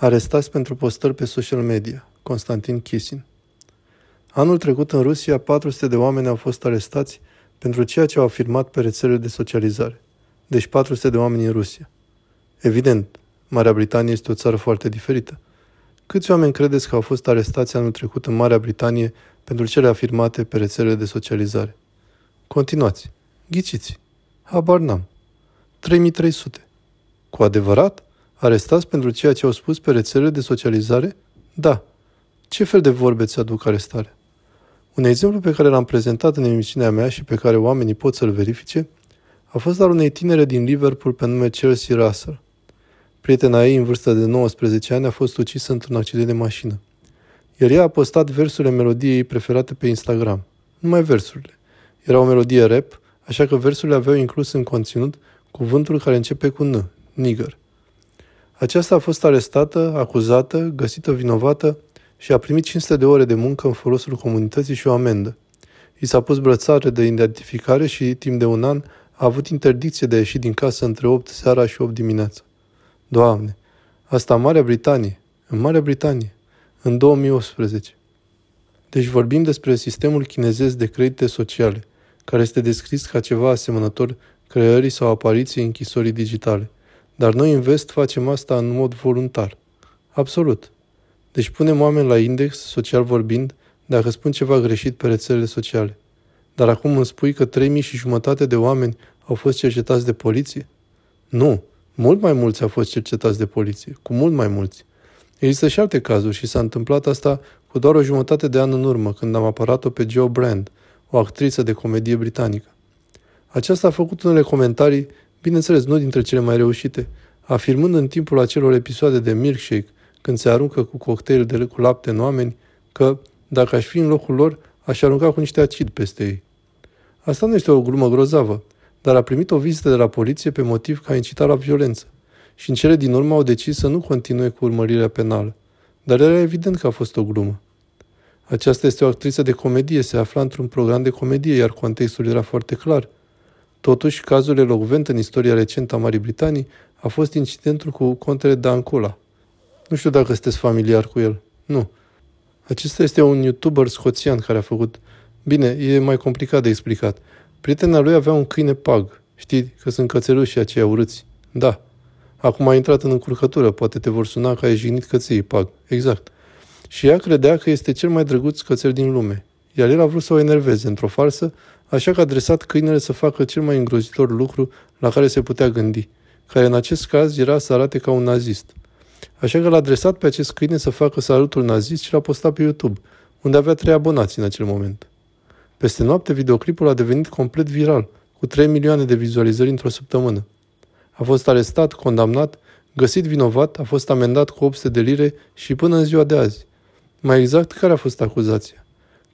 Arestați pentru postări pe social media. Constantin Kisin. Anul trecut în Rusia, 400 de oameni au fost arestați pentru ceea ce au afirmat pe rețelele de socializare. Deci 400 de oameni în Rusia. Evident, Marea Britanie este o țară foarte diferită. Câți oameni credeți că au fost arestați anul trecut în Marea Britanie pentru cele afirmate pe rețelele de socializare? Continuați. Ghiciți. Habar n-am. 3300. Cu adevărat? Arestați pentru ceea ce au spus pe rețelele de socializare? Da. Ce fel de vorbe ți aduc arestare? Un exemplu pe care l-am prezentat în emisiunea mea și pe care oamenii pot să-l verifice a fost al unei tinere din Liverpool pe nume Chelsea Russell. Prietena ei, în vârstă de 19 ani, a fost ucisă într-un accident de mașină. Iar ea a postat versurile melodiei ei preferate pe Instagram. Numai versurile. Era o melodie rap, așa că versurile aveau inclus în conținut cuvântul care începe cu N, nigger. Aceasta a fost arestată, acuzată, găsită vinovată și a primit 500 de ore de muncă în folosul comunității și o amendă. I s-a pus brățare de identificare și, timp de un an, a avut interdicție de a ieși din casă între 8 seara și 8 dimineața. Doamne, asta în Marea Britanie, în Marea Britanie, în 2018. Deci vorbim despre sistemul chinezesc de credite sociale, care este descris ca ceva asemănător creării sau apariției închisorii digitale. Dar noi în vest facem asta în mod voluntar. Absolut. Deci punem oameni la index, social vorbind, dacă spun ceva greșit pe rețelele sociale. Dar acum îmi spui că 3000 și jumătate de oameni au fost cercetați de poliție? Nu, mult mai mulți au fost cercetați de poliție, cu mult mai mulți. Există și alte cazuri și s-a întâmplat asta cu doar o jumătate de an în urmă, când am apărat-o pe Joe Brand, o actriță de comedie britanică. Aceasta a făcut unele comentarii, bineînțeles nu dintre cele mai reușite, afirmând în timpul acelor episoade de milkshake, când se aruncă cu cocktail de cu lapte în oameni, că, dacă aș fi în locul lor, aș arunca cu niște acid peste ei. Asta nu este o glumă grozavă, dar a primit o vizită de la poliție pe motiv că a incitat la violență și în cele din urmă au decis să nu continue cu urmărirea penală. Dar era evident că a fost o glumă. Aceasta este o actriță de comedie, se afla într-un program de comedie, iar contextul era foarte clar. Totuși, cazul elocvent în istoria recentă a Marii Britanii a fost incidentul cu contele Dancula. Nu știu dacă sunteți familiar cu el. Nu. Acesta este un youtuber scoțian care a făcut... Bine, e mai complicat de explicat. Prietena lui avea un câine pag. Știi că sunt cățeluși aceia urâți. Da. Acum a intrat în încurcătură, poate te vor suna că ai jignit căței pag. Exact. Și ea credea că este cel mai drăguț cățel din lume. Iar el a vrut să o enerveze într-o farsă, așa că a adresat câinele să facă cel mai îngrozitor lucru la care se putea gândi, care în acest caz era să arate ca un nazist. Așa că l-a adresat pe acest câine să facă salutul nazist și l-a postat pe YouTube, unde avea trei abonați în acel moment. Peste noapte, videoclipul a devenit complet viral, cu 3 milioane de vizualizări într-o săptămână. A fost arestat, condamnat, găsit vinovat, a fost amendat cu 800 de lire și până în ziua de azi. Mai exact, care a fost acuzația?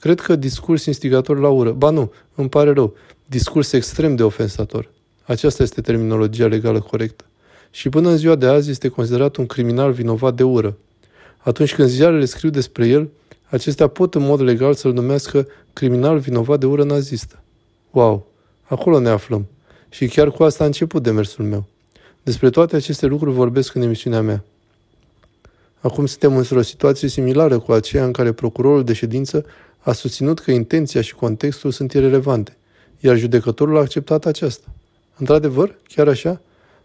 Cred că discurs instigator la ură. Ba nu, îmi pare rău. Discurs extrem de ofensator. Aceasta este terminologia legală corectă. Și până în ziua de azi este considerat un criminal vinovat de ură. Atunci când ziarele scriu despre el, acestea pot în mod legal să-l numească criminal vinovat de ură nazistă. Wow! Acolo ne aflăm. Și chiar cu asta a început demersul meu. Despre toate aceste lucruri vorbesc în emisiunea mea. Acum suntem într-o situație similară cu aceea în care procurorul de ședință a susținut că intenția și contextul sunt irelevante, iar judecătorul a acceptat aceasta. Într-adevăr, chiar așa?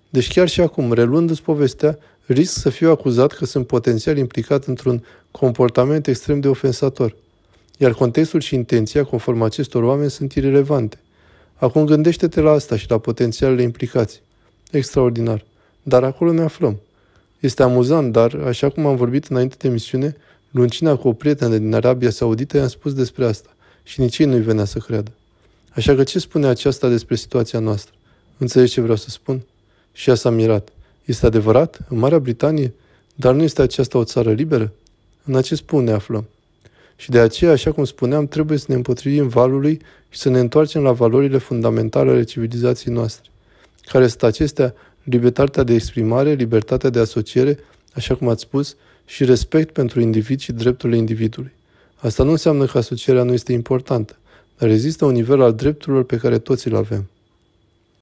Deci chiar și acum, reluându-ți povestea, risc să fiu acuzat că sunt potențial implicat într-un comportament extrem de ofensator. Iar contextul și intenția, conform acestor oameni, sunt irelevante. Acum gândește-te la asta și la potențialele implicații. Extraordinar. Dar acolo ne aflăm. Este amuzant, dar, așa cum am vorbit înainte de emisiune, Luncina cu o prietenă din Arabia Saudită i-am spus despre asta și nici ei nu-i venea să creadă. Așa că ce spune aceasta despre situația noastră? Înțelegi ce vreau să spun? Și ea s-a mirat. Este adevărat? În Marea Britanie? Dar nu este aceasta o țară liberă? În acest punct ne aflăm. Și de aceea, așa cum spuneam, trebuie să ne împotrivim valului și să ne întoarcem la valorile fundamentale ale civilizației noastre. Care sunt acestea? Libertatea de exprimare, libertatea de asociere, așa cum ați spus, și respect pentru individ și drepturile individului. Asta nu înseamnă că asocierea nu este importantă, dar există un nivel al drepturilor pe care toți îl avem.